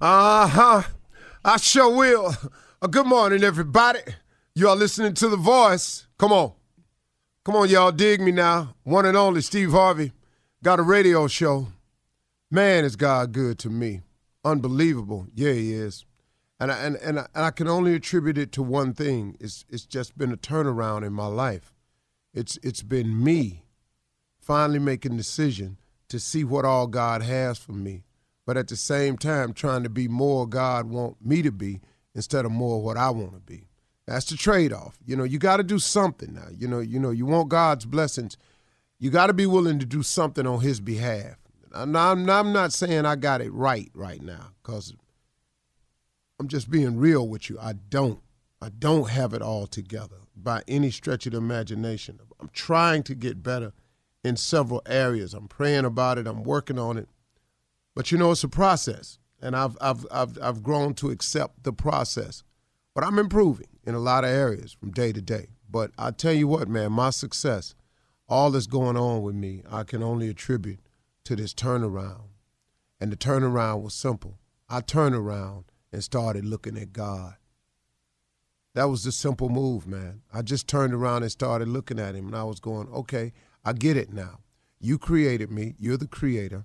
Uh huh. I sure will. Uh, good morning, everybody. You are listening to The Voice. Come on. Come on, y'all. Dig me now. One and only Steve Harvey. Got a radio show. Man, is God good to me. Unbelievable. Yeah, he is. And I, and, and, I, and I can only attribute it to one thing. It's, it's just been a turnaround in my life. It's, it's been me finally making decision to see what all God has for me but at the same time trying to be more God want me to be instead of more what I want to be. That's the trade-off. You know, you got to do something now. You know, you know, you want God's blessings. You got to be willing to do something on His behalf. I'm not, I'm not saying I got it right right now because I'm just being real with you. I don't. I don't have it all together by any stretch of the imagination. I'm trying to get better in several areas. I'm praying about it. I'm working on it. But you know, it's a process, and I've I've I've I've grown to accept the process. But I'm improving in a lot of areas from day to day. But I tell you what, man, my success, all that's going on with me, I can only attribute to this turnaround. And the turnaround was simple. I turned around and started looking at God. That was the simple move, man. I just turned around and started looking at him, and I was going, okay, I get it now. You created me, you're the creator.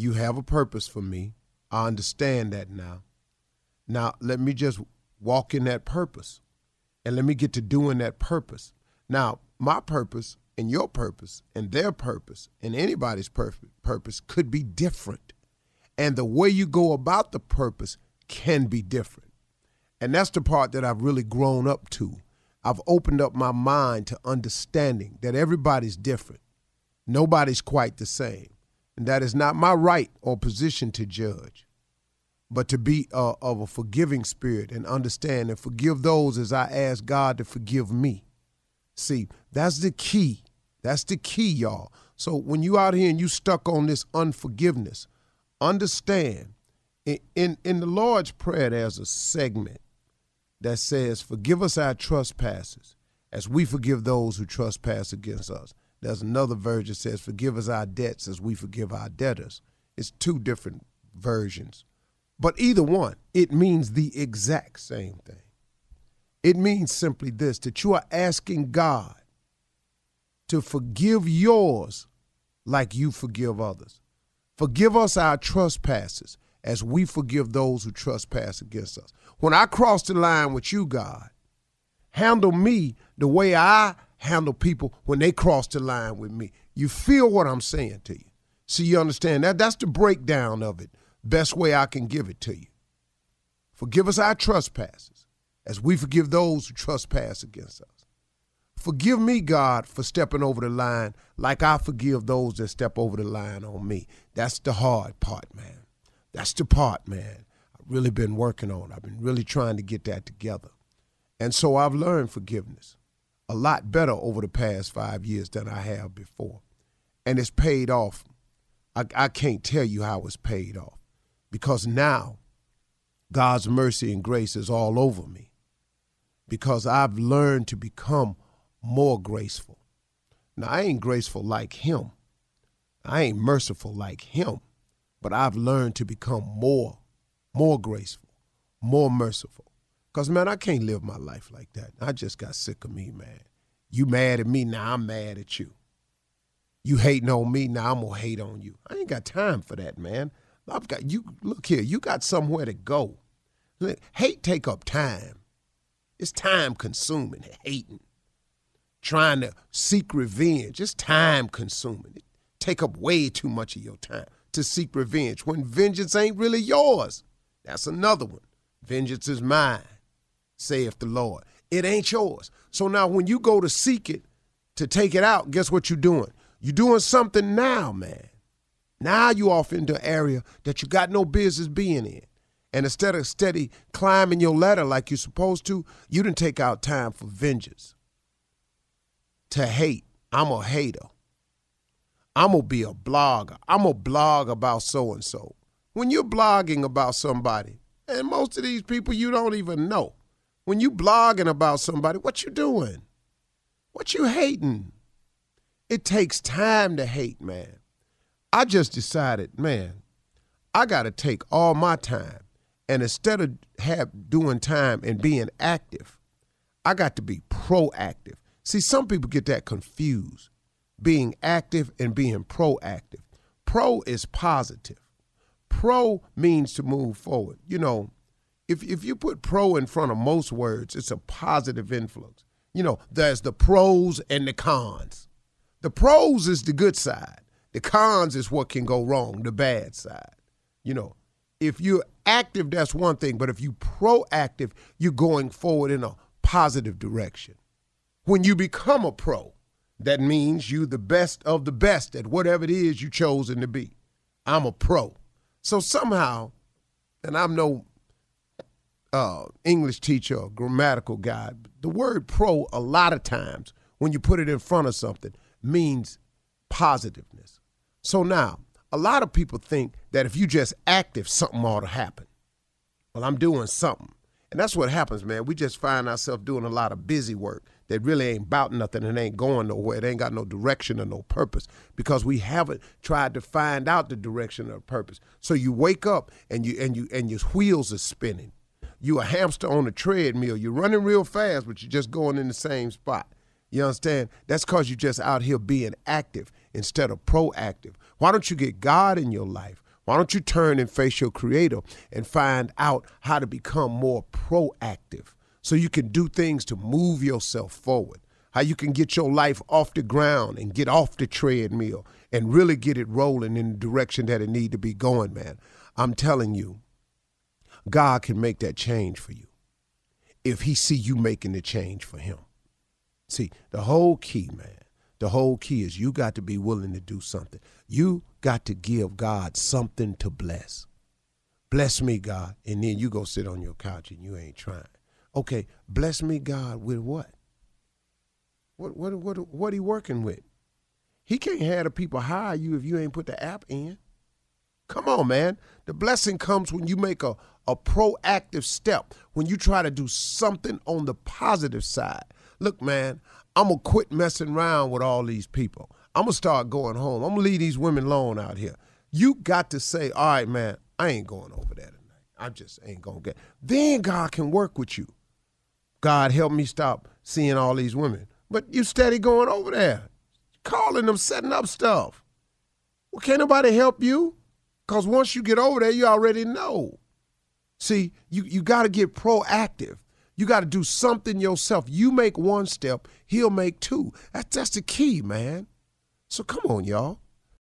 You have a purpose for me. I understand that now. Now, let me just walk in that purpose and let me get to doing that purpose. Now, my purpose and your purpose and their purpose and anybody's purpose could be different. And the way you go about the purpose can be different. And that's the part that I've really grown up to. I've opened up my mind to understanding that everybody's different. Nobody's quite the same. And that is not my right or position to judge, but to be uh, of a forgiving spirit and understand and forgive those as I ask God to forgive me. See, that's the key. That's the key, y'all. So when you out here and you stuck on this unforgiveness, understand in, in, in the Lord's Prayer, there's a segment that says, Forgive us our trespasses as we forgive those who trespass against us. There's another version that says, Forgive us our debts as we forgive our debtors. It's two different versions. But either one, it means the exact same thing. It means simply this that you are asking God to forgive yours like you forgive others. Forgive us our trespasses as we forgive those who trespass against us. When I cross the line with you, God, handle me the way I handle people when they cross the line with me. You feel what I'm saying to you. So you understand that that's the breakdown of it. Best way I can give it to you. Forgive us our trespasses as we forgive those who trespass against us. Forgive me, God, for stepping over the line like I forgive those that step over the line on me. That's the hard part, man. That's the part, man. I've really been working on. I've been really trying to get that together. And so I've learned forgiveness a lot better over the past five years than I have before. And it's paid off. I, I can't tell you how it's paid off because now God's mercy and grace is all over me because I've learned to become more graceful. Now, I ain't graceful like Him, I ain't merciful like Him, but I've learned to become more, more graceful, more merciful. Because, man, I can't live my life like that. I just got sick of me, man. You mad at me, now I'm mad at you. You hating on me, now I'm to hate on you. I ain't got time for that, man. I've got you. Look here, you got somewhere to go. Hate take up time. It's time consuming, hating. Trying to seek revenge. It's time consuming. It take up way too much of your time to seek revenge when vengeance ain't really yours. That's another one. Vengeance is mine saith the Lord. It ain't yours. So now when you go to seek it, to take it out, guess what you're doing? You're doing something now, man. Now you off into an area that you got no business being in. And instead of steady climbing your ladder like you're supposed to, you didn't take out time for vengeance. To hate. I'm a hater. I'm going to be a blogger. I'm going to blog about so and so. When you're blogging about somebody, and most of these people you don't even know, when you blogging about somebody, what you doing? What you hating? It takes time to hate, man. I just decided, man, I got to take all my time and instead of have doing time and being active, I got to be proactive. See, some people get that confused. Being active and being proactive. Pro is positive. Pro means to move forward. You know, if if you put pro in front of most words, it's a positive influence. You know, there's the pros and the cons. The pros is the good side. The cons is what can go wrong, the bad side. You know, if you're active, that's one thing, but if you proactive, you're going forward in a positive direction. When you become a pro, that means you the best of the best at whatever it is you chosen to be. I'm a pro. So somehow, and I'm no uh, English teacher or grammatical guy, the word pro a lot of times when you put it in front of something means positiveness. So now, a lot of people think that if you just active, something ought to happen. Well, I'm doing something. And that's what happens, man. We just find ourselves doing a lot of busy work that really ain't about nothing and ain't going nowhere. It ain't got no direction or no purpose because we haven't tried to find out the direction or purpose. So you wake up and you and you and your wheels are spinning. You a hamster on a treadmill. You're running real fast, but you're just going in the same spot. You understand? That's because you're just out here being active instead of proactive. Why don't you get God in your life? Why don't you turn and face your creator and find out how to become more proactive so you can do things to move yourself forward? How you can get your life off the ground and get off the treadmill and really get it rolling in the direction that it need to be going, man. I'm telling you, God can make that change for you if he see you making the change for him. See, the whole key, man, the whole key is you got to be willing to do something. You got to give God something to bless. Bless me, God. And then you go sit on your couch and you ain't trying. Okay, bless me, God, with what? What what what what he working with? He can't have the people hire you if you ain't put the app in. Come on, man. The blessing comes when you make a, a proactive step, when you try to do something on the positive side. Look, man, I'm going to quit messing around with all these people. I'm going to start going home. I'm going to leave these women alone out here. You got to say, all right, man, I ain't going over there tonight. I just ain't going to get. Then God can work with you. God help me stop seeing all these women. But you steady going over there, calling them, setting up stuff. Well, can't nobody help you? Because once you get over there, you already know. See, you, you got to get proactive. You got to do something yourself. You make one step, he'll make two. That's, that's the key, man. So come on, y'all.